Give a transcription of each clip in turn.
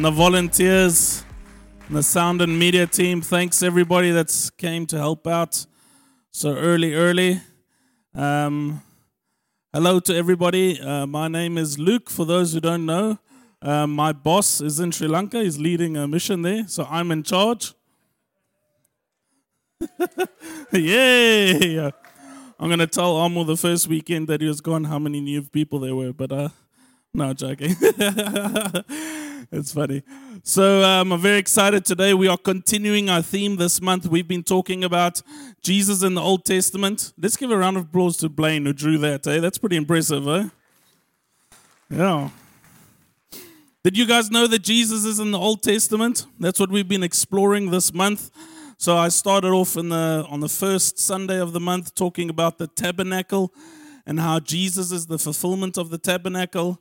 and the volunteers and the sound and media team. Thanks everybody that's came to help out so early, early. Um, hello to everybody. Uh, my name is Luke. For those who don't know, uh, my boss is in Sri Lanka. He's leading a mission there, so I'm in charge. Yay! I'm gonna tell Amo the first weekend that he was gone how many new people there were, but uh, no joking. it's funny. So um, I'm very excited today. We are continuing our theme this month. We've been talking about Jesus in the Old Testament. Let's give a round of applause to Blaine who drew that. Eh? That's pretty impressive, eh? Yeah. Did you guys know that Jesus is in the Old Testament? That's what we've been exploring this month. So I started off in the, on the first Sunday of the month talking about the tabernacle and how Jesus is the fulfillment of the tabernacle.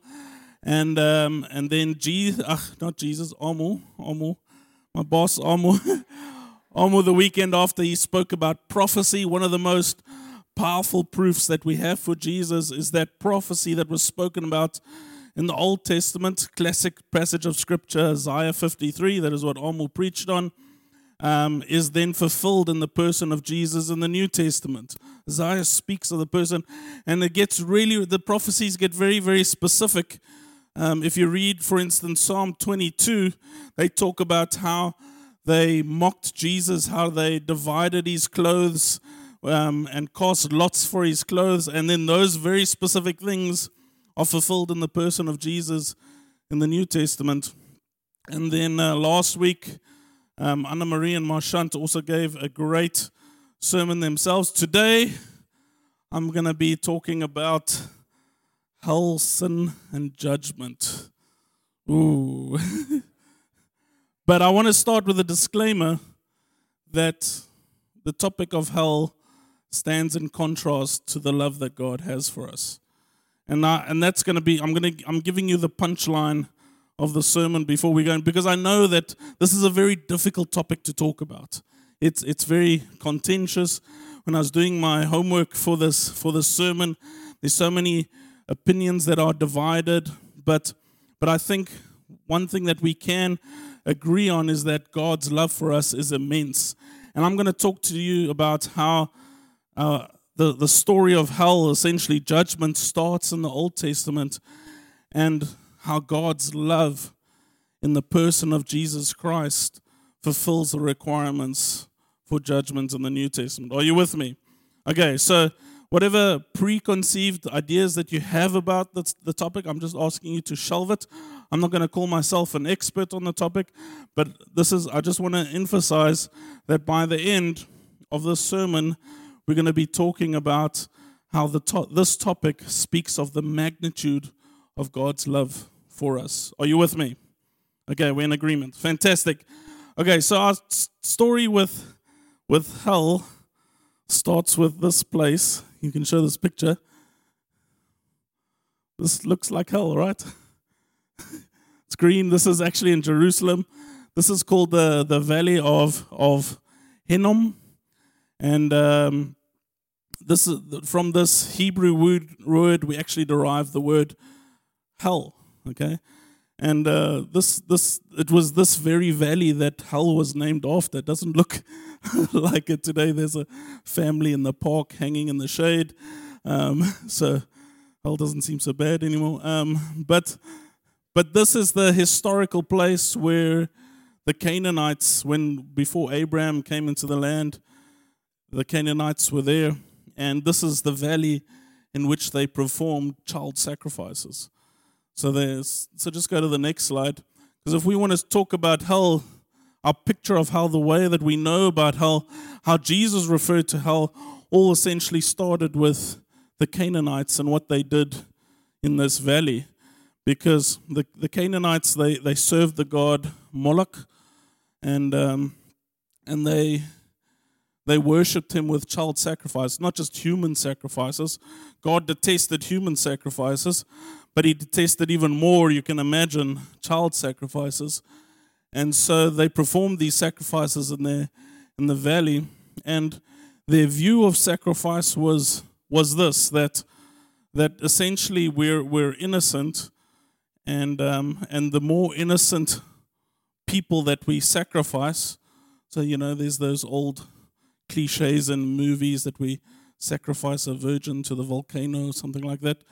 And um, and then Jesus, uh, not Jesus, Amo, Amo, my boss, Amo, Amo. The weekend after he spoke about prophecy, one of the most powerful proofs that we have for Jesus is that prophecy that was spoken about in the Old Testament, classic passage of Scripture, Isaiah 53. That is what Amo preached on um, is then fulfilled in the person of Jesus in the New Testament. Isaiah speaks of the person, and it gets really, the prophecies get very, very specific. Um, if you read, for instance, Psalm 22, they talk about how they mocked Jesus, how they divided his clothes um, and cast lots for his clothes, and then those very specific things are fulfilled in the person of Jesus in the New Testament. And then uh, last week, um, Anna Marie and Marchant also gave a great sermon themselves. Today, I'm going to be talking about hell, sin, and judgment. Ooh. but I want to start with a disclaimer that the topic of hell stands in contrast to the love that God has for us. And, I, and that's going to be, I'm, to, I'm giving you the punchline of the sermon before we go because I know that this is a very difficult topic to talk about. It's, it's very contentious. When I was doing my homework for this, for this sermon, there's so many opinions that are divided, but, but I think one thing that we can agree on is that God's love for us is immense. And I'm going to talk to you about how uh, the, the story of hell, essentially, judgment starts in the Old Testament. And how God's love in the person of Jesus Christ fulfills the requirements for judgment in the New Testament. Are you with me? Okay, so whatever preconceived ideas that you have about the, the topic, I'm just asking you to shelve it. I'm not going to call myself an expert on the topic, but this is, I just want to emphasize that by the end of this sermon, we're going to be talking about how the to- this topic speaks of the magnitude of God's love for us. Are you with me? Okay, we're in agreement. Fantastic. Okay, so our story with with hell starts with this place. You can show this picture. This looks like hell, right? it's green. This is actually in Jerusalem. This is called the, the Valley of of Hinnom, and um, this is from this Hebrew word, word we actually derive the word hell. Okay, and uh, this this it was this very valley that hell was named after. It doesn't look like it today. There's a family in the park hanging in the shade, um, so hell doesn't seem so bad anymore. Um, but but this is the historical place where the Canaanites, when before Abraham came into the land, the Canaanites were there, and this is the valley in which they performed child sacrifices. So there's so just go to the next slide. Because if we want to talk about hell, our picture of hell, the way that we know about hell, how Jesus referred to hell, all essentially started with the Canaanites and what they did in this valley. Because the, the Canaanites they, they served the god Moloch and um, and they they worshipped him with child sacrifice, not just human sacrifices. God detested human sacrifices, but he detested even more, you can imagine, child sacrifices. And so they performed these sacrifices in the, in the valley. And their view of sacrifice was, was this that, that essentially we're, we're innocent, and, um, and the more innocent people that we sacrifice. So, you know, there's those old cliches in movies that we sacrifice a virgin to the volcano or something like that.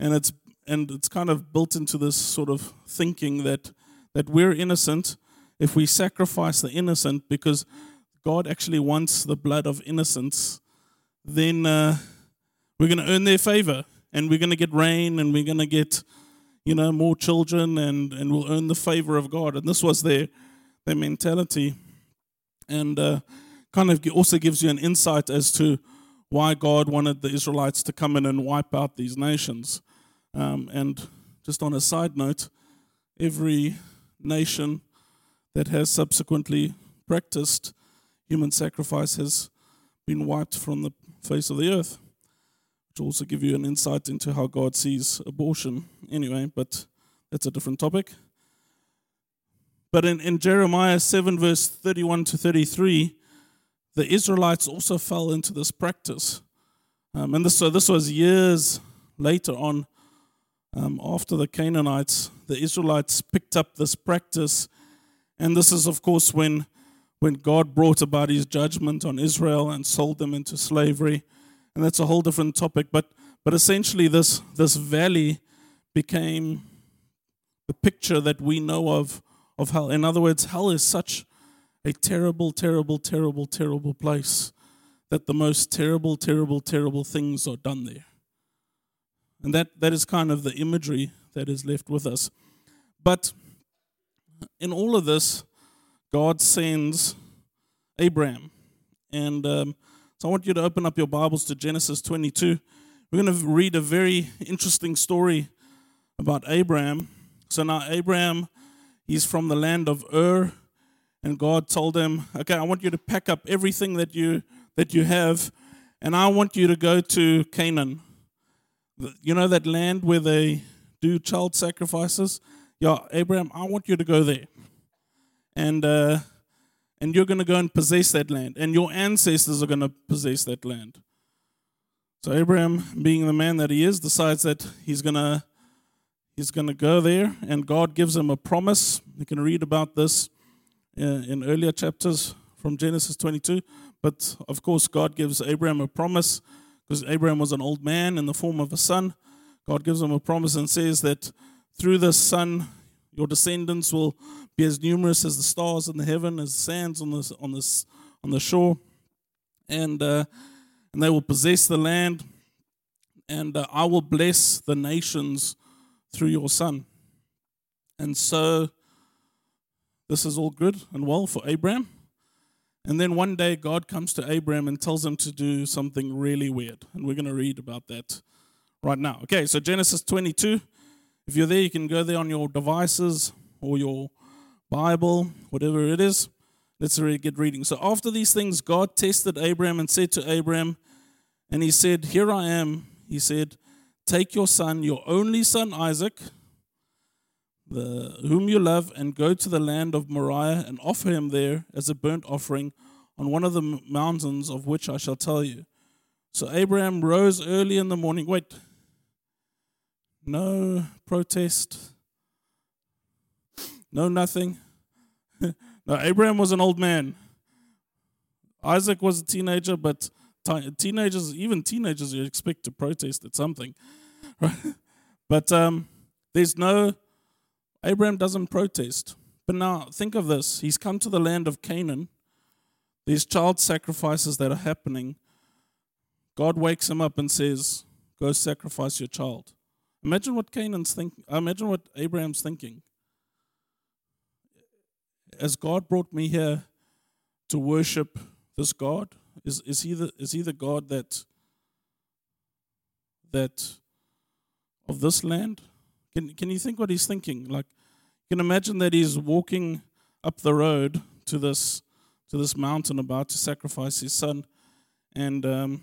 And it's and it's kind of built into this sort of thinking that that we're innocent if we sacrifice the innocent because God actually wants the blood of innocence, then uh, we're going to earn their favor and we're going to get rain and we're going to get you know more children and and we'll earn the favor of God and this was their their mentality and uh, kind of also gives you an insight as to why God wanted the Israelites to come in and wipe out these nations. Um, and just on a side note, every nation that has subsequently practiced human sacrifice has been wiped from the face of the earth, which also give you an insight into how God sees abortion. Anyway, but that's a different topic. But in, in Jeremiah 7, verse 31 to 33, the Israelites also fell into this practice. Um, and this, so this was years later on, um, after the Canaanites, the Israelites picked up this practice. And this is, of course, when, when God brought about his judgment on Israel and sold them into slavery. And that's a whole different topic. But, but essentially, this, this valley became the picture that we know of, of hell. In other words, hell is such a terrible, terrible, terrible, terrible place that the most terrible, terrible, terrible things are done there. And that, that is kind of the imagery that is left with us. But in all of this, God sends Abraham. And um, so I want you to open up your Bibles to Genesis 22. We're going to read a very interesting story about Abraham. So now, Abraham, he's from the land of Ur and God told him, "Okay, I want you to pack up everything that you that you have, and I want you to go to Canaan. You know that land where they do child sacrifices? Yeah, Abraham, I want you to go there, and uh, and you're going to go and possess that land, and your ancestors are going to possess that land." So Abraham, being the man that he is, decides that he's going to he's going to go there, and God gives him a promise. You can read about this in earlier chapters from Genesis 22. But of course, God gives Abraham a promise because Abraham was an old man in the form of a son. God gives him a promise and says that through this son, your descendants will be as numerous as the stars in the heaven, as the sands on the on this on the shore, and uh, and they will possess the land, and uh, I will bless the nations through your son. And so this is all good and well for Abraham. And then one day, God comes to Abraham and tells him to do something really weird. And we're going to read about that right now. Okay, so Genesis 22. If you're there, you can go there on your devices or your Bible, whatever it is. Let's get reading. So, after these things, God tested Abraham and said to Abraham, and he said, Here I am. He said, Take your son, your only son Isaac the, whom you love, and go to the land of Moriah and offer him there as a burnt offering on one of the mountains of which I shall tell you. So Abraham rose early in the morning. Wait, no protest, no nothing. no, Abraham was an old man. Isaac was a teenager, but teenagers, even teenagers, you expect to protest at something, right? But um, there's no Abraham doesn't protest. But now think of this he's come to the land of Canaan. These child sacrifices that are happening. God wakes him up and says, Go sacrifice your child. Imagine what Canaan's thinking. Imagine what Abraham's thinking. As God brought me here to worship this God, is, is, he, the, is he the God that that of this land? Can, can you think what he's thinking? Like, you can imagine that he's walking up the road to this to this mountain about to sacrifice his son, and um,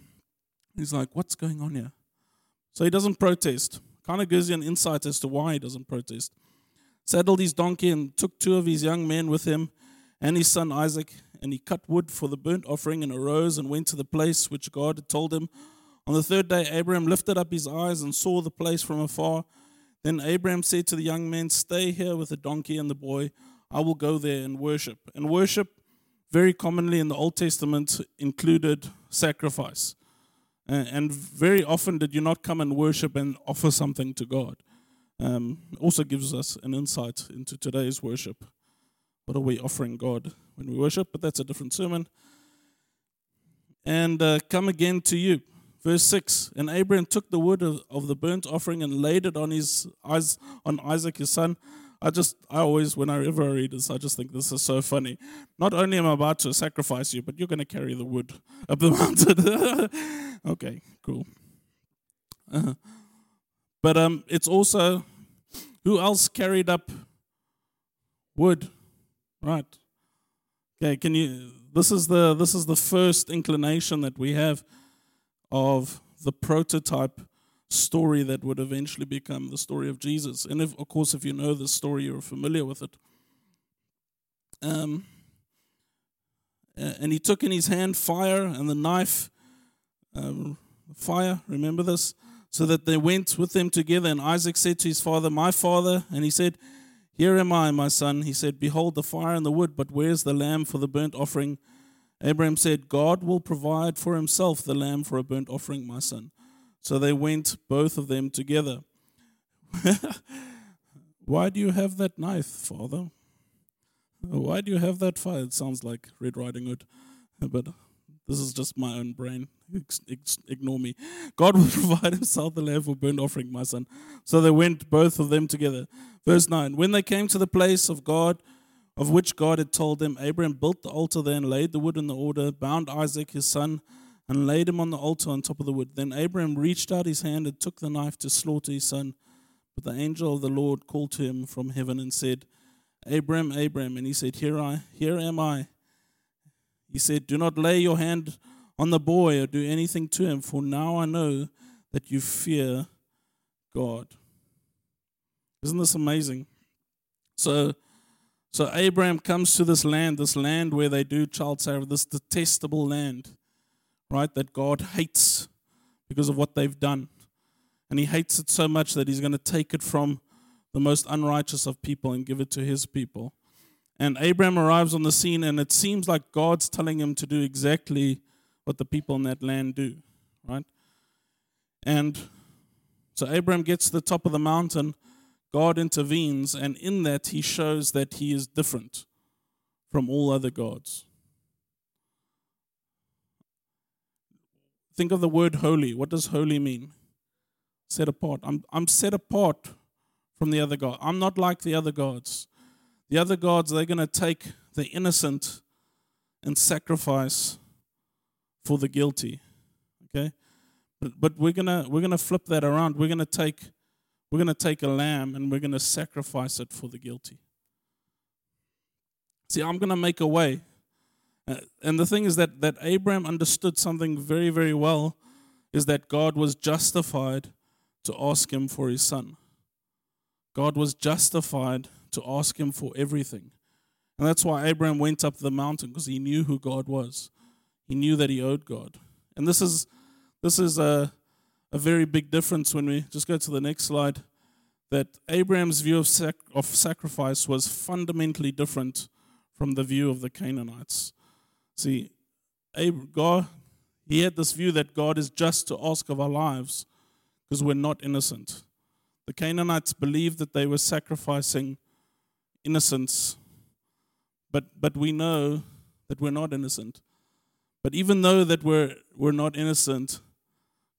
he's like, "What's going on here?" So he doesn't protest. Kind of gives you an insight as to why he doesn't protest. Saddled his donkey and took two of his young men with him and his son Isaac, and he cut wood for the burnt offering and arose and went to the place which God had told him. On the third day, Abraham lifted up his eyes and saw the place from afar. Then Abraham said to the young man, Stay here with the donkey and the boy. I will go there and worship. And worship, very commonly in the Old Testament, included sacrifice. And very often did you not come and worship and offer something to God. Um, also gives us an insight into today's worship. What are we offering God when we worship? But that's a different sermon. And uh, come again to you. Verse 6 And Abraham took the wood of, of the burnt offering and laid it on, his, eyes on Isaac his son. I just, I always, whenever I read this, I just think this is so funny. Not only am I about to sacrifice you, but you're going to carry the wood up the mountain. okay, cool. Uh-huh. But um, it's also who else carried up wood, right? Okay, can you? This is the this is the first inclination that we have of the prototype story that would eventually become the story of Jesus. And if, of course, if you know the story, you're familiar with it. Um, and he took in his hand fire and the knife, um, fire, remember this? so that they went with them together. And Isaac said to his father, My father, and he said, Here am I, my son. He said, Behold the fire and the wood, but where's the lamb for the burnt offering? Abraham said, God will provide for himself the lamb for a burnt offering, my son. So they went, both of them together. Why do you have that knife, father? Why do you have that fire? It sounds like Red Riding Hood, but this is just my own brain. Ignore me. God will provide himself the lamb for burnt offering, my son. So they went, both of them together. Verse 9 When they came to the place of God, of which God had told them, Abraham built the altar there and laid the wood in the order, bound Isaac his son, and laid him on the altar on top of the wood. Then Abraham reached out his hand and took the knife to slaughter his son. But the angel of the Lord called to him from heaven and said, Abraham, Abraham. And he said, Here I, here am I. He said, Do not lay your hand on the boy or do anything to him, for now I know that you fear God. Isn't this amazing? So, so Abraham comes to this land, this land where they do child sacrifice, this detestable land, right, that God hates because of what they've done. And he hates it so much that he's going to take it from the most unrighteous of people and give it to his people. And Abraham arrives on the scene, and it seems like God's telling him to do exactly what the people in that land do, right? And so Abraham gets to the top of the mountain, God intervenes, and in that he shows that he is different from all other gods. Think of the word holy. What does holy mean? Set apart. I'm, I'm set apart from the other God. I'm not like the other gods. The other gods, they're going to take the innocent and sacrifice for the guilty. Okay? But, but we're gonna we're gonna flip that around. We're gonna take we're gonna take a lamb and we're gonna sacrifice it for the guilty. See, I'm gonna make a way. Uh, and the thing is that that Abraham understood something very, very well is that God was justified to ask him for his son. God was justified to ask him for everything. And that's why Abraham went up the mountain because he knew who God was. He knew that he owed God. And this is this is a a very big difference when we just go to the next slide that Abraham's view of, sac- of sacrifice was fundamentally different from the view of the Canaanites. See, God, he had this view that God is just to ask of our lives because we're not innocent. The Canaanites believed that they were sacrificing innocence. But, but we know that we're not innocent. But even though that we're, we're not innocent,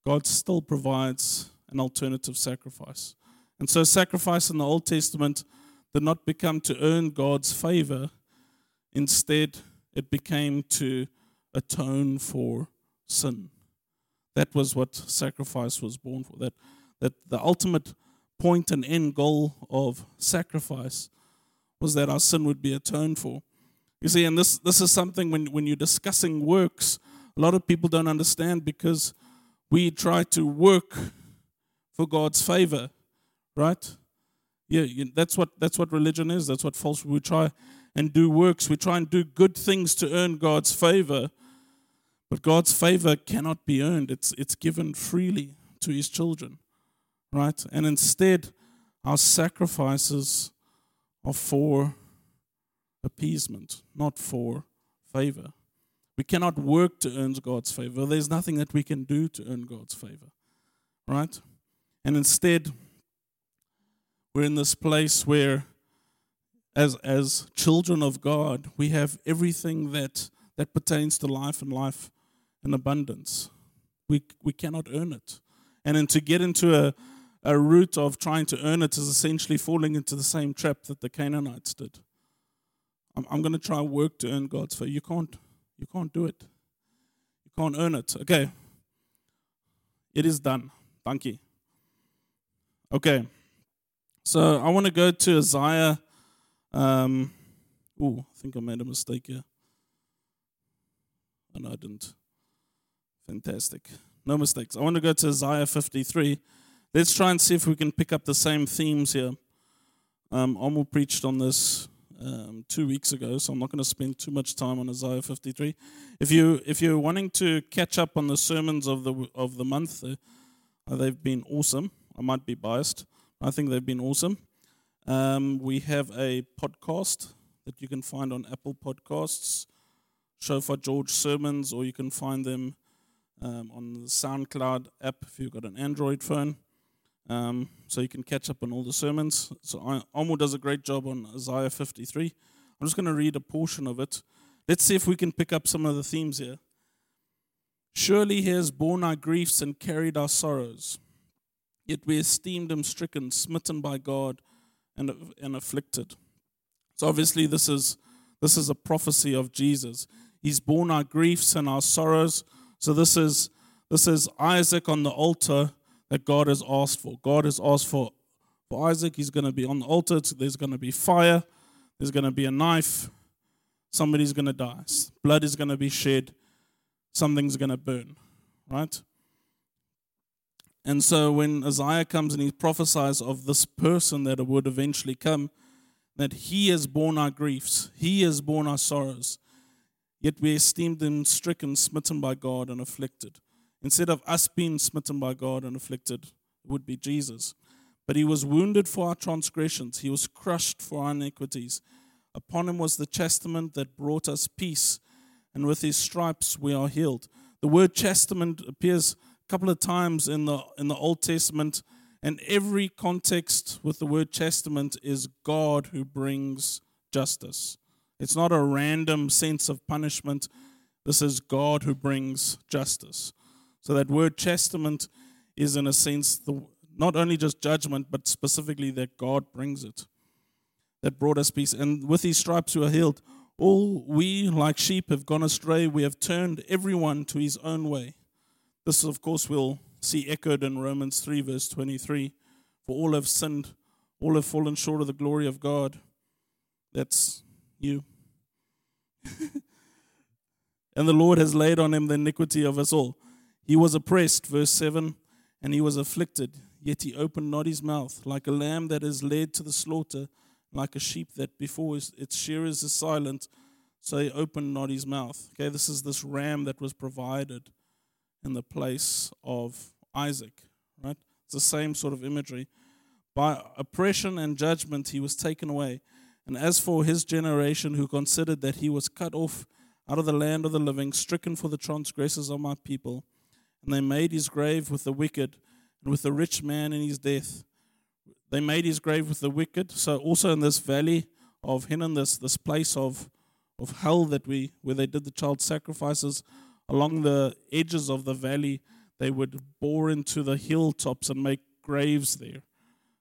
God still provides an alternative sacrifice. And so sacrifice in the Old Testament did not become to earn God's favor. Instead, it became to atone for sin. That was what sacrifice was born for. That, that the ultimate point and end goal of sacrifice was that our sin would be atoned for. You see, and this, this is something when, when you're discussing works, a lot of people don't understand because we try to work for God's favor, right? Yeah, that's what that's what religion is. That's what false. We try and do works. We try and do good things to earn God's favor, but God's favor cannot be earned. It's it's given freely to His children, right? And instead, our sacrifices are for appeasement, not for favor. We cannot work to earn God's favor. There's nothing that we can do to earn God's favor. Right? And instead, we're in this place where, as, as children of God, we have everything that, that pertains to life and life in abundance. We, we cannot earn it. And then to get into a, a route of trying to earn it is essentially falling into the same trap that the Canaanites did. I'm, I'm going to try work to earn God's favor. You can't. You can't do it. You can't earn it. Okay. It is done. Thank you. Okay. So I want to go to Isaiah. Um, oh, I think I made a mistake here. Oh, no, I didn't. Fantastic. No mistakes. I want to go to Isaiah 53. Let's try and see if we can pick up the same themes here. Um, Amo preached on this um, two weeks ago, so I'm not going to spend too much time on Isaiah 53. If you if you're wanting to catch up on the sermons of the of the month, uh, they've been awesome. I might be biased. I think they've been awesome. Um, we have a podcast that you can find on Apple Podcasts, Shofar George sermons, or you can find them um, on the SoundCloud app if you've got an Android phone. Um, so you can catch up on all the sermons. So Amo does a great job on Isaiah 53. I'm just going to read a portion of it. Let's see if we can pick up some of the themes here. Surely he has borne our griefs and carried our sorrows. Yet we esteemed him stricken, smitten by God, and, and afflicted. So obviously this is this is a prophecy of Jesus. He's borne our griefs and our sorrows. So this is this is Isaac on the altar that God has asked for. God has asked for, for Isaac. He's going to be on the altar. There's going to be fire. There's going to be a knife. Somebody's going to die. Blood is going to be shed. Something's going to burn. Right? And so when Isaiah comes and he prophesies of this person that would eventually come, that he has borne our griefs, he has borne our sorrows, yet we esteemed him stricken, smitten by God, and afflicted. Instead of us being smitten by God and afflicted, it would be Jesus. But he was wounded for our transgressions, he was crushed for our iniquities. Upon him was the chastisement that brought us peace, and with his stripes we are healed. The word chastisement appears a couple of times in the in the Old Testament, and every context with the word chastisement is God who brings justice. It's not a random sense of punishment. This is God who brings justice. So that word chastisement is, in a sense, the, not only just judgment, but specifically that God brings it. That brought us peace. And with his stripes we are healed. All we, like sheep, have gone astray. We have turned everyone to his own way. This, of course, we'll see echoed in Romans 3, verse 23. For all have sinned, all have fallen short of the glory of God. That's you. and the Lord has laid on him the iniquity of us all. He was oppressed, verse 7, and he was afflicted, yet he opened not his mouth, like a lamb that is led to the slaughter, like a sheep that before its shearers is silent, so he opened not his mouth. Okay, this is this ram that was provided in the place of Isaac, right? It's the same sort of imagery. By oppression and judgment he was taken away. And as for his generation who considered that he was cut off out of the land of the living, stricken for the transgressors of my people, and they made his grave with the wicked and with the rich man in his death. They made his grave with the wicked. So also in this valley of Hinnom, this this place of of hell that we where they did the child sacrifices, along the edges of the valley, they would bore into the hilltops and make graves there.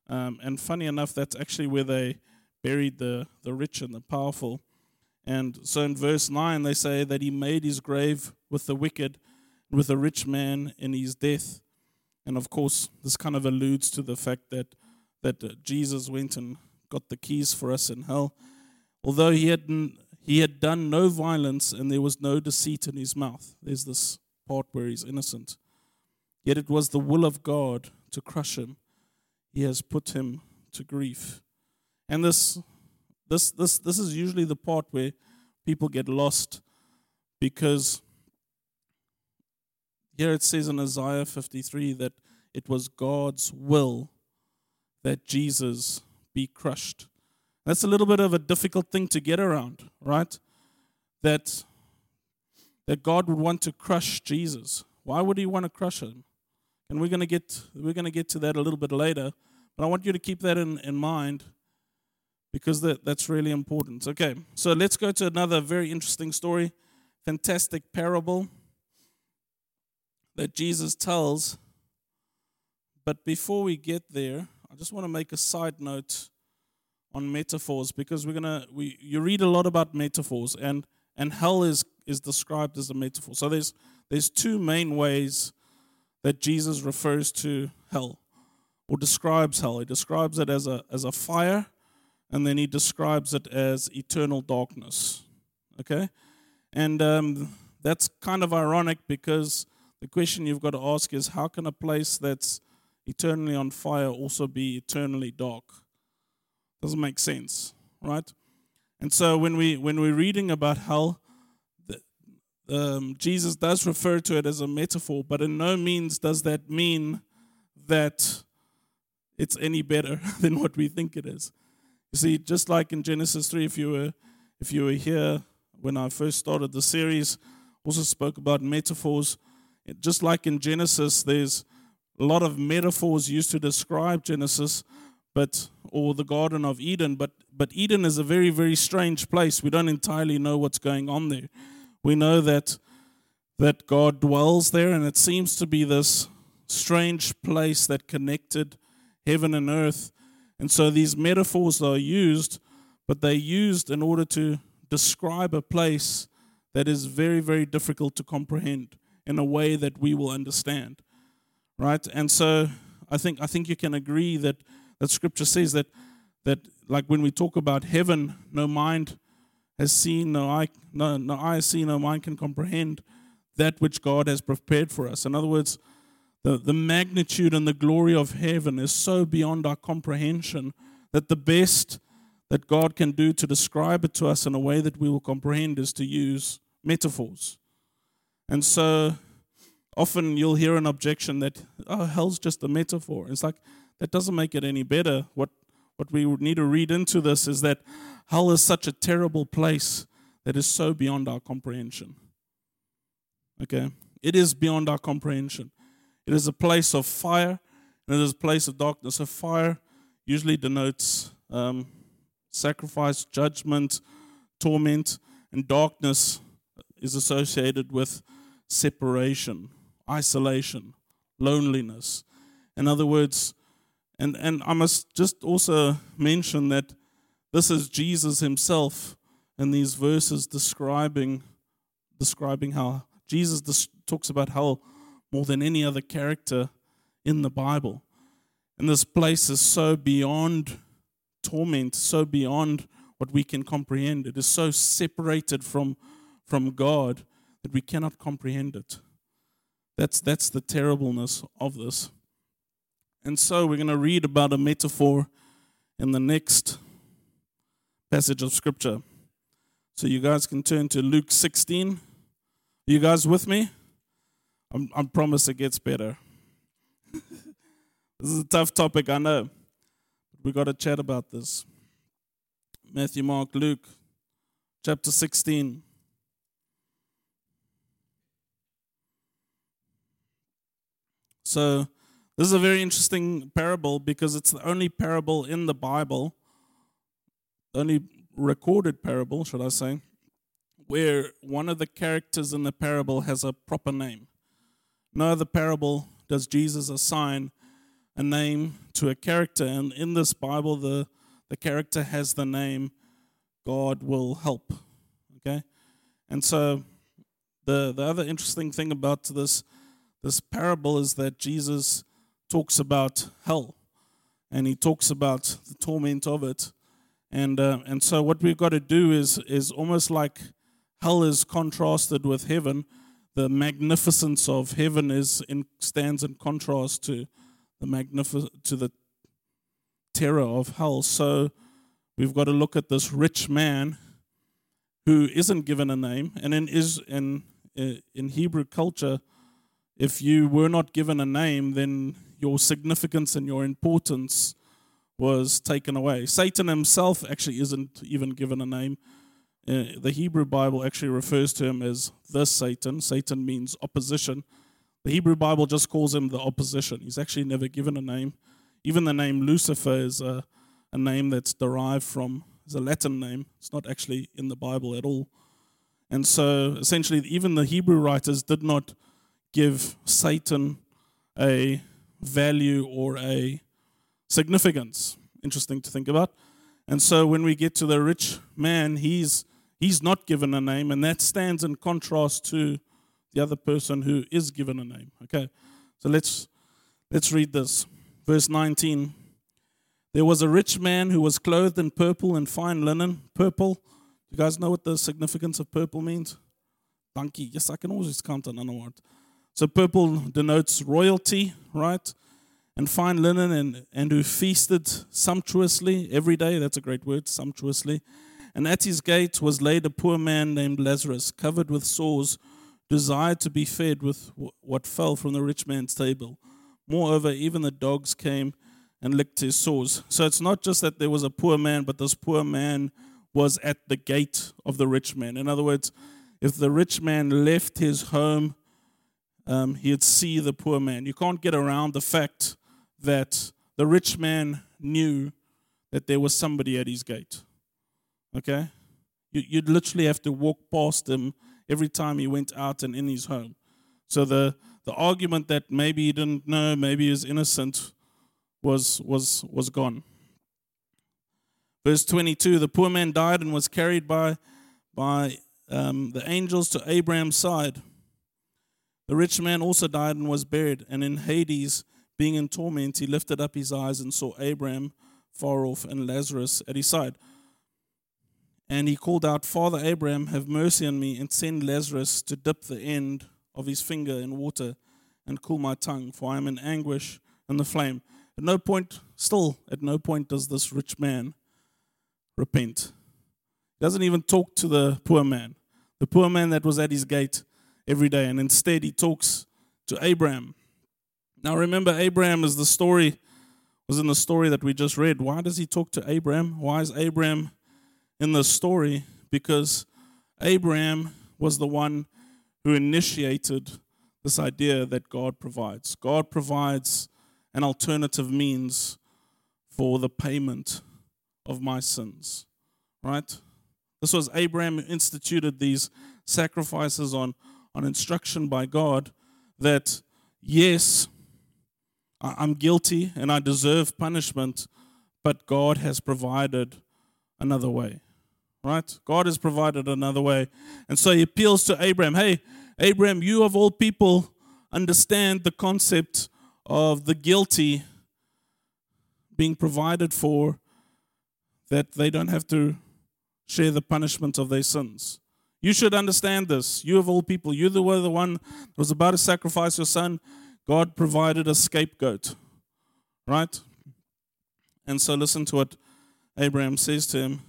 Um, and funny enough, that's actually where they buried the, the rich and the powerful. And so in verse 9, they say that he made his grave with the wicked with a rich man in his death. And of course, this kind of alludes to the fact that, that uh, Jesus went and got the keys for us in hell. Although he had, he had done no violence and there was no deceit in his mouth. There's this part where he's innocent. Yet it was the will of God to crush him. He has put him to grief. And this, this, this, this is usually the part where people get lost because here it says in Isaiah 53 that it was God's will that Jesus be crushed. That's a little bit of a difficult thing to get around, right? That that God would want to crush Jesus. Why would he want to crush him? And we're to get we're to get to that a little bit later, but I want you to keep that in, in mind because that, that's really important. Okay, so let's go to another very interesting story, fantastic parable that Jesus tells. But before we get there, I just want to make a side note on metaphors because we're gonna we you read a lot about metaphors and and hell is is described as a metaphor. So there's there's two main ways that Jesus refers to hell or describes hell. He describes it as a as a fire and then he describes it as eternal darkness. Okay? And um, that's kind of ironic because the question you've got to ask is how can a place that's eternally on fire also be eternally dark? Doesn't make sense, right? And so when we when we're reading about hell, the, um, Jesus does refer to it as a metaphor, but in no means does that mean that it's any better than what we think it is. You see, just like in Genesis three, if you were if you were here when I first started the series, also spoke about metaphors. Just like in Genesis, there's a lot of metaphors used to describe Genesis, but or the Garden of Eden, but but Eden is a very very strange place. We don't entirely know what's going on there. We know that that God dwells there, and it seems to be this strange place that connected heaven and earth. And so these metaphors are used, but they're used in order to describe a place that is very, very difficult to comprehend in a way that we will understand. Right? And so I think I think you can agree that that scripture says that that like when we talk about heaven, no mind has seen, no eye, no, no eye has seen, no mind can comprehend that which God has prepared for us. In other words, the, the magnitude and the glory of heaven is so beyond our comprehension that the best that God can do to describe it to us in a way that we will comprehend is to use metaphors. And so often you'll hear an objection that, oh, hell's just a metaphor. It's like, that doesn't make it any better. What, what we would need to read into this is that hell is such a terrible place that is so beyond our comprehension. Okay? It is beyond our comprehension. It is a place of fire and it is a place of darkness. So, fire usually denotes um, sacrifice, judgment, torment, and darkness is associated with separation, isolation, loneliness. In other words, and, and I must just also mention that this is Jesus himself in these verses describing, describing how Jesus dis- talks about hell more than any other character in the Bible. And this place is so beyond torment, so beyond what we can comprehend. It is so separated from, from God that we cannot comprehend it. That's, that's the terribleness of this. And so we're going to read about a metaphor in the next passage of Scripture. So you guys can turn to Luke 16. Are you guys with me? I'm, I promise it gets better. this is a tough topic, I know. We've got to chat about this. Matthew, Mark, Luke, chapter 16. So, this is a very interesting parable because it's the only parable in the Bible, the only recorded parable, should I say, where one of the characters in the parable has a proper name. No other parable does Jesus assign a name to a character. And in this Bible, the, the character has the name God will help. Okay? And so the, the other interesting thing about this, this parable is that Jesus talks about hell and he talks about the torment of it. And, uh, and so what we've got to do is, is almost like hell is contrasted with heaven. The magnificence of heaven is in, stands in contrast to the magnific- to the terror of hell. So we've got to look at this rich man who isn't given a name, and in is in uh, in Hebrew culture, if you were not given a name, then your significance and your importance was taken away. Satan himself actually isn't even given a name. Uh, the Hebrew Bible actually refers to him as the Satan. Satan means opposition. The Hebrew Bible just calls him the opposition. He's actually never given a name. Even the name Lucifer is a, a name that's derived from, is a Latin name. It's not actually in the Bible at all. And so essentially, even the Hebrew writers did not give Satan a value or a significance. Interesting to think about. And so when we get to the rich man, he's he's not given a name, and that stands in contrast to the other person who is given a name. Okay. So let's let's read this. Verse 19. There was a rich man who was clothed in purple and fine linen. Purple. You guys know what the significance of purple means? Donkey. Yes, I can always count on another word. So purple denotes royalty, right? And fine linen, and, and who feasted sumptuously every day. That's a great word, sumptuously. And at his gate was laid a poor man named Lazarus, covered with sores, desired to be fed with what fell from the rich man's table. Moreover, even the dogs came and licked his sores. So it's not just that there was a poor man, but this poor man was at the gate of the rich man. In other words, if the rich man left his home, um, he'd see the poor man. You can't get around the fact that the rich man knew that there was somebody at his gate. Okay? You, would literally have to walk past him every time he went out and in his home. So the, the argument that maybe he didn't know, maybe he's innocent, was, was, was gone. Verse 22 The poor man died and was carried by, by um, the angels to Abraham's side. The rich man also died and was buried, and in Hades, being in torment, he lifted up his eyes and saw Abraham far off and Lazarus at his side. And he called out, Father Abraham, have mercy on me, and send Lazarus to dip the end of his finger in water and cool my tongue, for I am in anguish in the flame. At no point, still, at no point does this rich man repent. He doesn't even talk to the poor man, the poor man that was at his gate every day. And instead, he talks to Abraham. Now, remember, Abraham is the story, was in the story that we just read. Why does he talk to Abraham? Why is Abraham in the story? Because Abraham was the one who initiated this idea that God provides. God provides an alternative means for the payment of my sins. Right? This was Abraham who instituted these sacrifices on on instruction by God that, yes, I'm guilty and I deserve punishment, but God has provided another way. Right? God has provided another way. And so he appeals to Abraham hey, Abraham, you of all people understand the concept of the guilty being provided for, that they don't have to share the punishment of their sins. You should understand this. You of all people, you were the one that was about to sacrifice your son. God provided a scapegoat, right? And so listen to what Abraham says to him.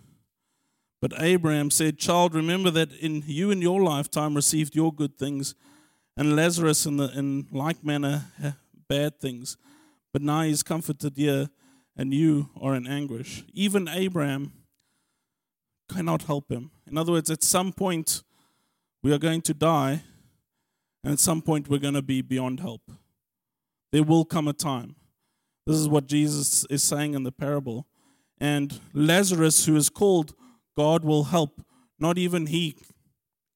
But Abraham said, Child, remember that in you in your lifetime received your good things, and Lazarus in, the, in like manner bad things. But now he's comforted here, and you are in anguish. Even Abraham cannot help him. In other words, at some point, we are going to die, and at some point, we're going to be beyond help. There will come a time. This is what Jesus is saying in the parable. And Lazarus, who is called God will help, not even he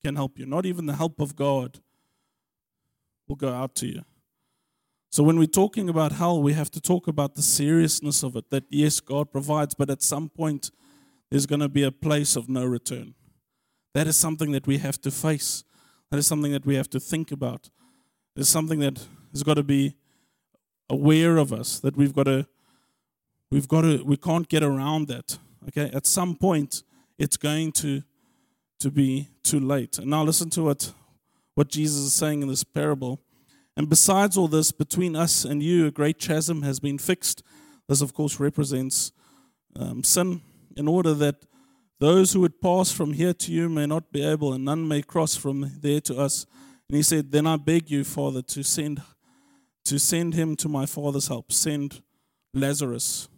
can help you, not even the help of God will go out to you. So, when we're talking about hell, we have to talk about the seriousness of it that yes, God provides, but at some point, there's going to be a place of no return. That is something that we have to face. That is something that we have to think about. It's something that has got to be aware of us that we've got to we've got to we can't get around that. Okay? At some point it's going to to be too late. And now listen to what what Jesus is saying in this parable. And besides all this, between us and you, a great chasm has been fixed. This, of course, represents um, sin in order that those who would pass from here to you may not be able, and none may cross from there to us. And he said, Then I beg you, Father, to send to send him to my father's help. Send Lazarus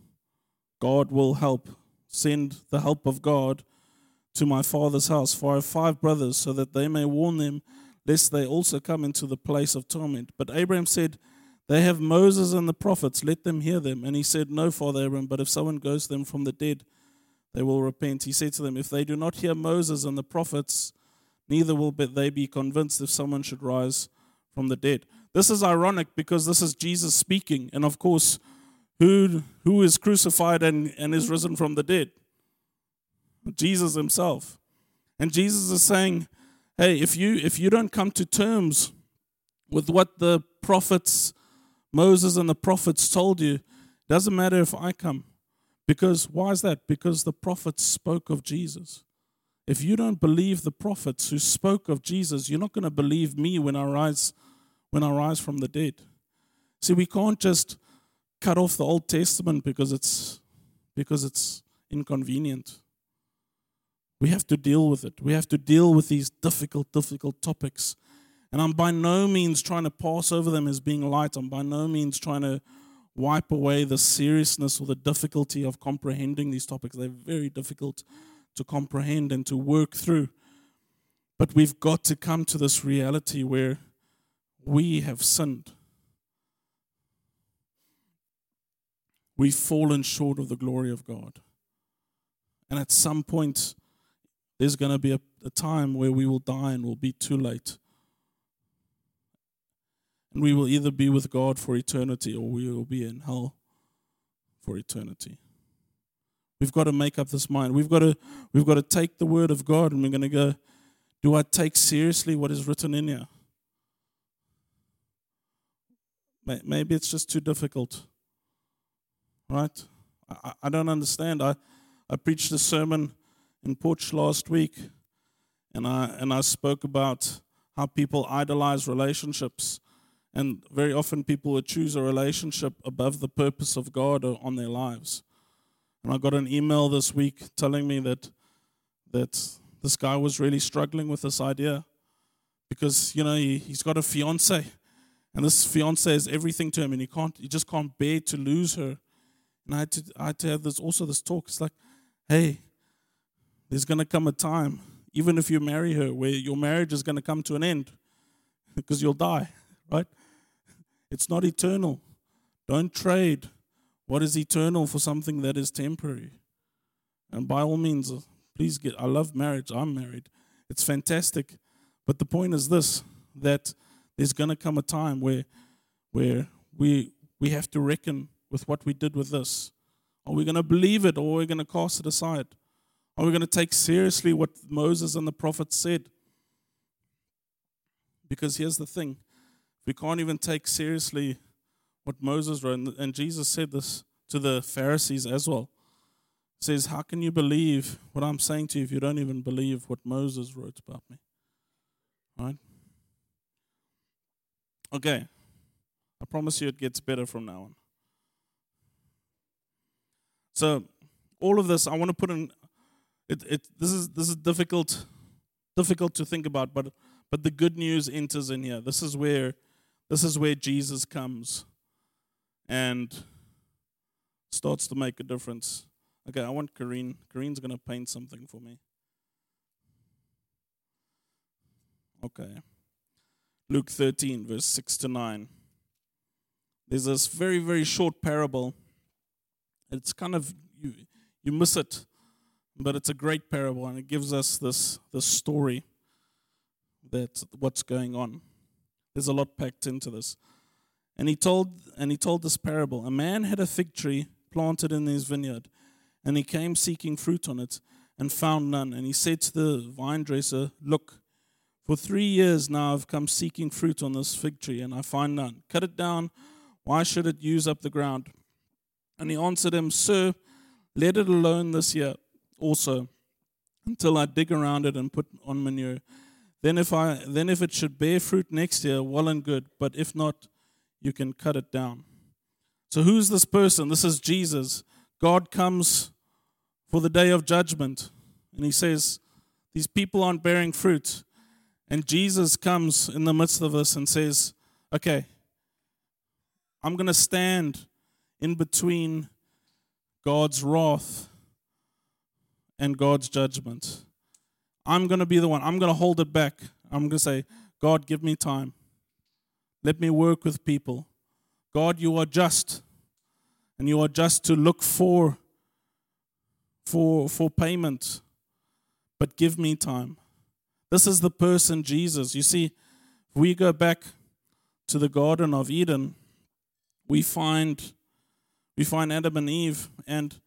God will help, send the help of God to my father's house. For I have five brothers, so that they may warn them, lest they also come into the place of torment. But Abraham said, They have Moses and the prophets, let them hear them. And he said, No, Father Abraham, but if someone goes to them from the dead, they will repent. He said to them, If they do not hear Moses and the prophets, neither will they be convinced if someone should rise from the dead. This is ironic because this is Jesus speaking. And of course, who, who is crucified and, and is risen from the dead? Jesus himself. And Jesus is saying, hey, if you if you don't come to terms with what the prophets, Moses and the prophets told you, doesn't matter if I come. Because why is that? Because the prophets spoke of Jesus. If you don't believe the prophets who spoke of Jesus, you're not going to believe me when I rise when I rise from the dead. See, we can't just cut off the Old Testament because it's because it's inconvenient. We have to deal with it. We have to deal with these difficult, difficult topics. And I'm by no means trying to pass over them as being light. I'm by no means trying to wipe away the seriousness or the difficulty of comprehending these topics. They're very difficult to comprehend and to work through. But we've got to come to this reality where we have sinned. We've fallen short of the glory of God. And at some point, there's going to be a, a time where we will die and will be too late. And we will either be with God for eternity or we will be in hell for eternity. We've got to make up this mind. We've got to, we've got to take the word of God and we're going to go, do I take seriously what is written in here? Maybe it's just too difficult. Right? I, I don't understand. I, I preached a sermon in Porch last week, and I and I spoke about how people idolize relationships, and very often people would choose a relationship above the purpose of God on their lives. And I got an email this week telling me that that this guy was really struggling with this idea because you know he, he's got a fiance and this fiance is everything to him and he can't he just can't bear to lose her and i had to i had to have this also this talk it's like hey there's going to come a time, even if you marry her, where your marriage is going to come to an end because you'll die, right? It's not eternal. Don't trade what is eternal for something that is temporary. And by all means, uh, please get, I love marriage. I'm married. It's fantastic. But the point is this that there's going to come a time where, where we, we have to reckon with what we did with this. Are we going to believe it or are we going to cast it aside? Are we going to take seriously what Moses and the prophets said? Because here's the thing we can't even take seriously what Moses wrote, and Jesus said this to the Pharisees as well. He says, How can you believe what I'm saying to you if you don't even believe what Moses wrote about me? Right? Okay. I promise you it gets better from now on. So, all of this, I want to put in it, it, this is this is difficult difficult to think about, but but the good news enters in here. This is where this is where Jesus comes and starts to make a difference. Okay, I want Kareen. Kareen's gonna paint something for me. Okay. Luke 13, verse 6 to 9. There's this very, very short parable. It's kind of, you, you miss it but it's a great parable, and it gives us this, this story that what's going on. There's a lot packed into this. And he told and he told this parable. A man had a fig tree planted in his vineyard, and he came seeking fruit on it and found none. And he said to the vine dresser, Look, for three years now I've come seeking fruit on this fig tree, and I find none. Cut it down. Why should it use up the ground? And he answered him, Sir, let it alone this year also until I dig around it and put on manure. Then if I then if it should bear fruit next year, well and good, but if not, you can cut it down. So who's this person? This is Jesus. God comes for the day of judgment. And he says, These people aren't bearing fruit. And Jesus comes in the midst of this and says, Okay, I'm going to stand in between God's wrath and God's judgment. I'm going to be the one. I'm going to hold it back. I'm going to say, God, give me time. Let me work with people. God, you are just. And you are just to look for for for payment. But give me time. This is the person Jesus. You see, if we go back to the Garden of Eden, we find we find Adam and Eve, and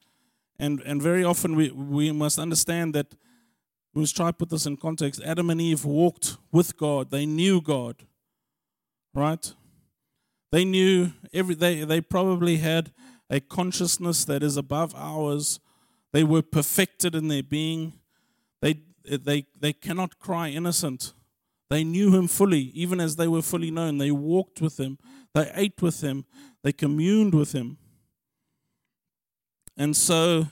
and and very often we, we must understand that we must try to put this in context. Adam and Eve walked with God, they knew God. Right? They knew every they, they probably had a consciousness that is above ours. They were perfected in their being. They they they cannot cry innocent. They knew him fully, even as they were fully known. They walked with him, they ate with him, they communed with him. And so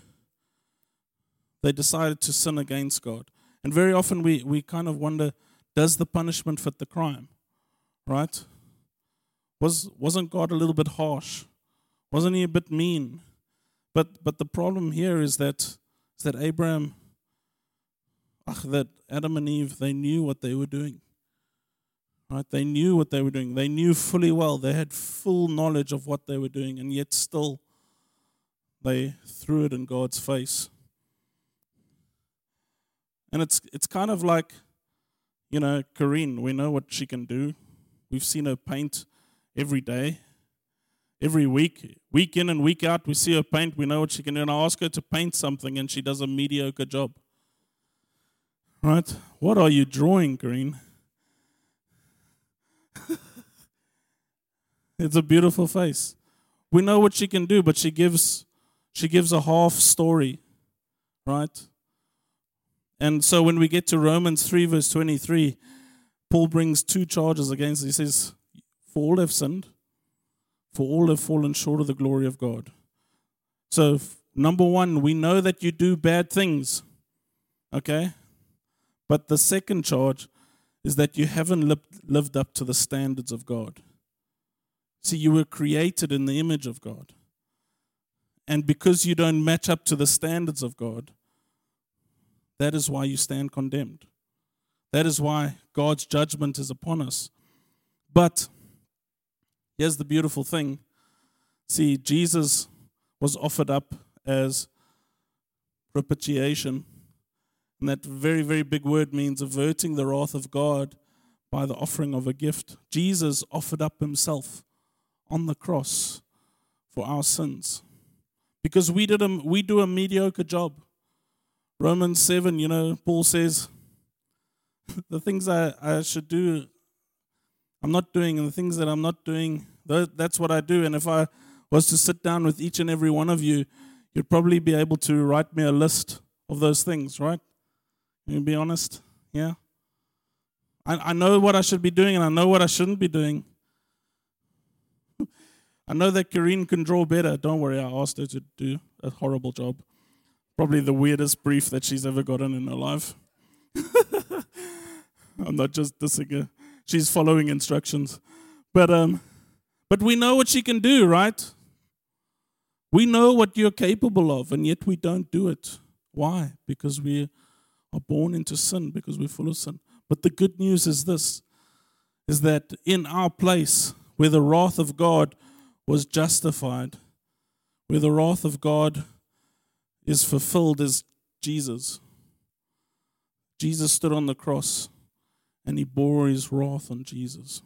they decided to sin against God. And very often we, we kind of wonder does the punishment fit the crime? Right? Was, wasn't God a little bit harsh? Wasn't he a bit mean? But, but the problem here is that, is that Abraham, ach, that Adam and Eve, they knew what they were doing. Right? They knew what they were doing. They knew fully well. They had full knowledge of what they were doing, and yet still they threw it in God's face. And it's it's kind of like, you know, Kareen, we know what she can do. We've seen her paint every day. Every week, week in and week out, we see her paint. We know what she can do. And I ask her to paint something, and she does a mediocre job. Right? What are you drawing, Kareen? it's a beautiful face. We know what she can do, but she gives she gives a half story, right? And so when we get to Romans 3, verse 23, Paul brings two charges against. He says, For all have sinned, for all have fallen short of the glory of God. So, number one, we know that you do bad things, okay? But the second charge is that you haven't lived up to the standards of God. See, you were created in the image of God. And because you don't match up to the standards of God, that is why you stand condemned. That is why God's judgment is upon us. But here's the beautiful thing see, Jesus was offered up as propitiation. And that very, very big word means averting the wrath of God by the offering of a gift. Jesus offered up himself on the cross for our sins because we did a, we do a mediocre job. Romans 7, you know, Paul says, the things I, I should do, I'm not doing, and the things that I'm not doing, that's what I do. And if I was to sit down with each and every one of you, you'd probably be able to write me a list of those things, right? You be honest? Yeah? I, I know what I should be doing, and I know what I shouldn't be doing. I know that Kareen can draw better. Don't worry, I asked her to do a horrible job. Probably the weirdest brief that she's ever gotten in her life. I'm not just dissing her. She's following instructions. But um but we know what she can do, right? We know what you're capable of, and yet we don't do it. Why? Because we are born into sin, because we're full of sin. But the good news is this is that in our place, where the wrath of God was justified, where the wrath of God is fulfilled, is Jesus. Jesus stood on the cross and he bore his wrath on Jesus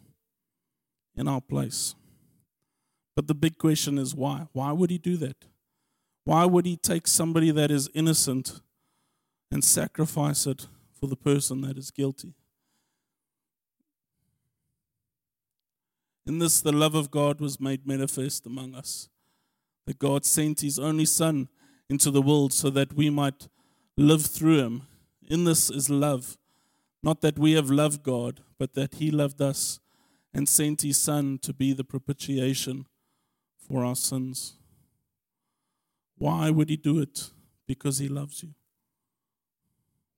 in our place. But the big question is why? Why would he do that? Why would he take somebody that is innocent and sacrifice it for the person that is guilty? In this, the love of God was made manifest among us. That God sent his only Son into the world so that we might live through him. In this is love. Not that we have loved God, but that he loved us and sent his Son to be the propitiation for our sins. Why would he do it? Because he loves you.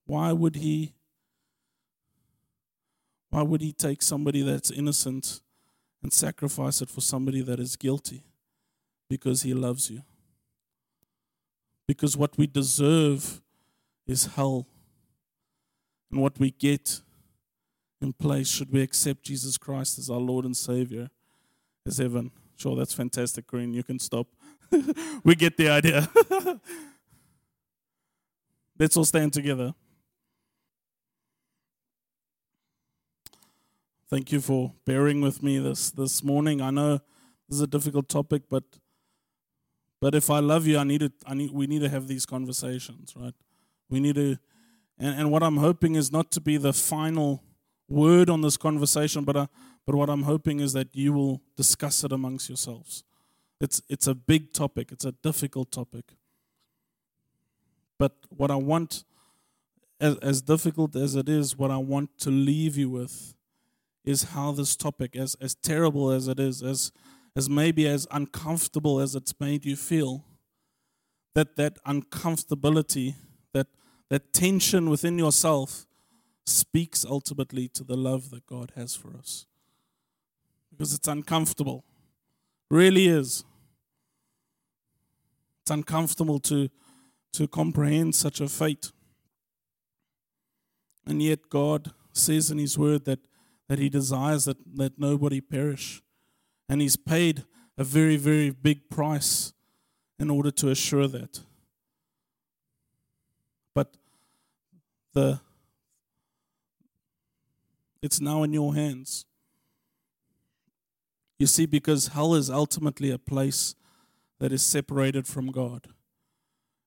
Why would he why would he take somebody that's innocent and sacrifice it for somebody that is guilty because he loves you. Because what we deserve is hell. And what we get in place, should we accept Jesus Christ as our Lord and Savior, is heaven. Sure, that's fantastic, Kareen. You can stop. we get the idea. Let's all stand together. Thank you for bearing with me this this morning. I know this is a difficult topic, but but if I love you, I need it. I need. We need to have these conversations, right? We need to. And, and what I'm hoping is not to be the final word on this conversation, but uh, but what I'm hoping is that you will discuss it amongst yourselves. It's it's a big topic. It's a difficult topic. But what I want, as, as difficult as it is, what I want to leave you with is how this topic, as, as terrible as it is, as, as maybe as uncomfortable as it's made you feel, that that uncomfortability, that, that tension within yourself speaks ultimately to the love that God has for us. Because it's uncomfortable. Really is. It's uncomfortable to to comprehend such a fate. And yet, God says in His Word that, that He desires that, that nobody perish. And He's paid a very, very big price in order to assure that. But the it's now in your hands. You see, because hell is ultimately a place that is separated from God.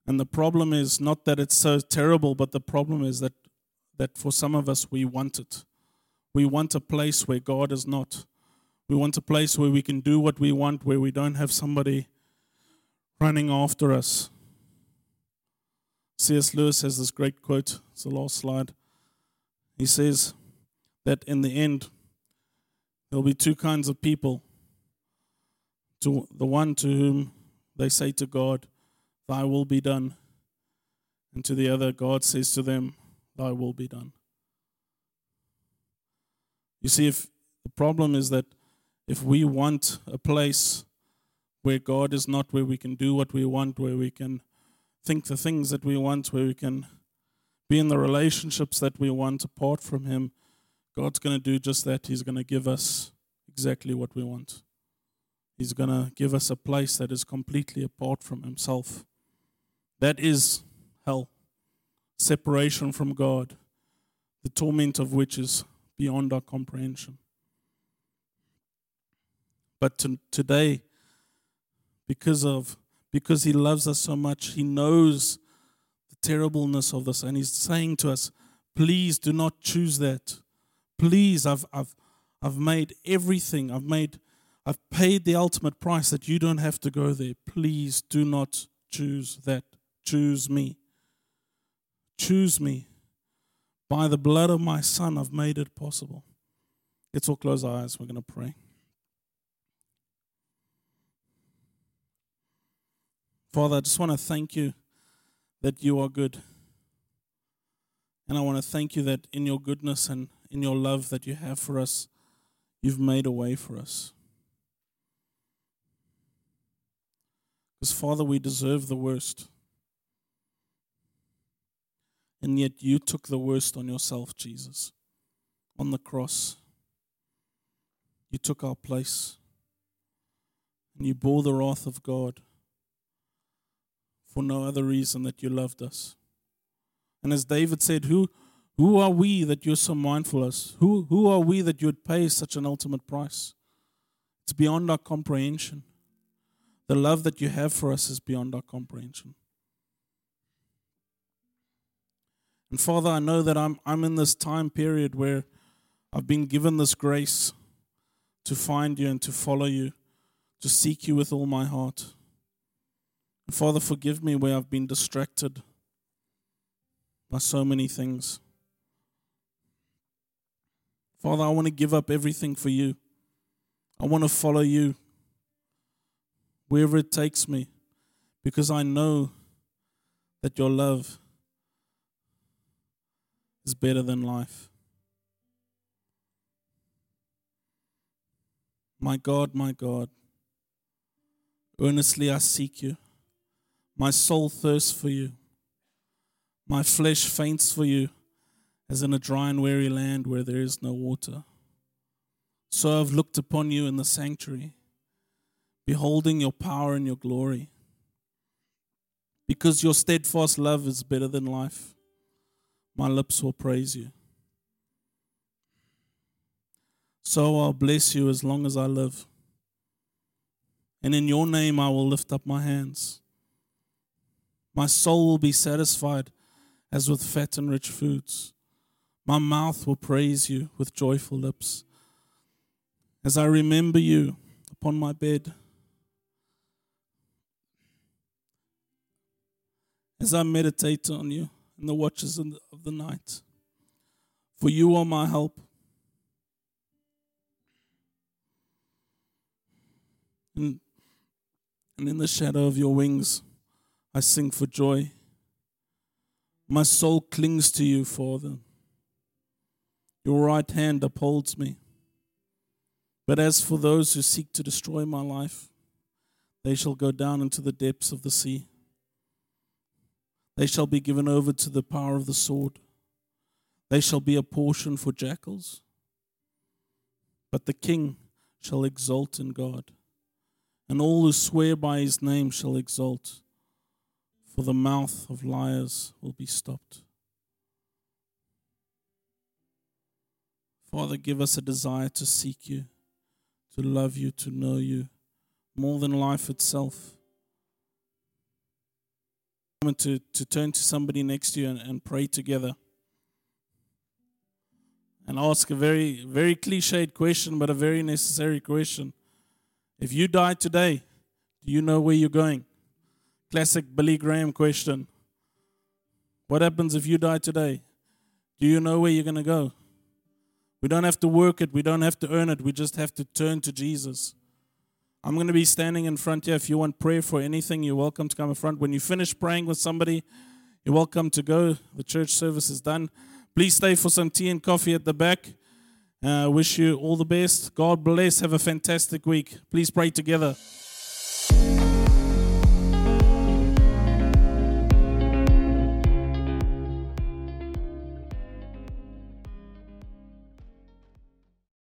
And the problem is not that it's so terrible, but the problem is that, that for some of us, we want it. We want a place where God is not. We want a place where we can do what we want, where we don't have somebody running after us. C.S. Lewis has this great quote. It's the last slide. He says that in the end, there'll be two kinds of people. To the one to whom they say to God, Thy will be done. And to the other, God says to them, Thy will be done. You see, if the problem is that if we want a place where God is not, where we can do what we want, where we can think the things that we want, where we can be in the relationships that we want apart from Him, God's going to do just that. He's going to give us exactly what we want. He's going to give us a place that is completely apart from Himself. That is hell, separation from God, the torment of which is beyond our comprehension. But to, today, because of because he loves us so much, he knows the terribleness of this, and he's saying to us, please do not choose that. Please, I've I've I've made everything. I've made I've paid the ultimate price that you don't have to go there. Please do not choose that. Choose me. Choose me. By the blood of my Son, I've made it possible. Let's all close our eyes. We're going to pray. Father, I just want to thank you that you are good. And I want to thank you that in your goodness and in your love that you have for us, you've made a way for us. Because, Father, we deserve the worst. And yet you took the worst on yourself, Jesus, on the cross. You took our place. And you bore the wrath of God for no other reason that you loved us. And as David said, Who, who are we that you're so mindful of us? Who, who are we that you would pay such an ultimate price? It's beyond our comprehension. The love that you have for us is beyond our comprehension. And Father, I know that I'm, I'm in this time period where I've been given this grace to find you and to follow you, to seek you with all my heart. Father, forgive me where I've been distracted by so many things. Father, I want to give up everything for you. I want to follow you wherever it takes me because I know that your love is better than life. My God, my God, earnestly I seek you. My soul thirsts for you. My flesh faints for you, as in a dry and weary land where there is no water. So I've looked upon you in the sanctuary, beholding your power and your glory. Because your steadfast love is better than life, my lips will praise you. So I'll bless you as long as I live. And in your name I will lift up my hands. My soul will be satisfied as with fat and rich foods. My mouth will praise you with joyful lips. As I remember you upon my bed, as I meditate on you in the watches of the night. For you are my help. And, in the shadow of your wings, I sing for joy. My soul clings to you, Father. Your right hand upholds me. But as for those who seek to destroy my life, they shall go down into the depths of the sea. They shall be given over to the power of the sword. They shall be a portion for jackals. But the king shall exult in God, and all who swear by his name shall exult, for the mouth of liars will be stopped. Father, give us a desire to seek you, to love you, to know you more than life itself. To, to turn to somebody next to you and, and pray together and ask a very, very cliched question, but a very necessary question. If you die today, do you know where you're going? Classic Billy Graham question. What happens if you die today? Do you know where you're going to go? We don't have to work it, we don't have to earn it, we just have to turn to Jesus. I'm going to be standing in front here. If you want prayer for anything, you're welcome to come in front. When you finish praying with somebody, you're welcome to go. The church service is done. Please stay for some tea and coffee at the back. I uh, wish you all the best. God bless. Have a fantastic week. Please pray together.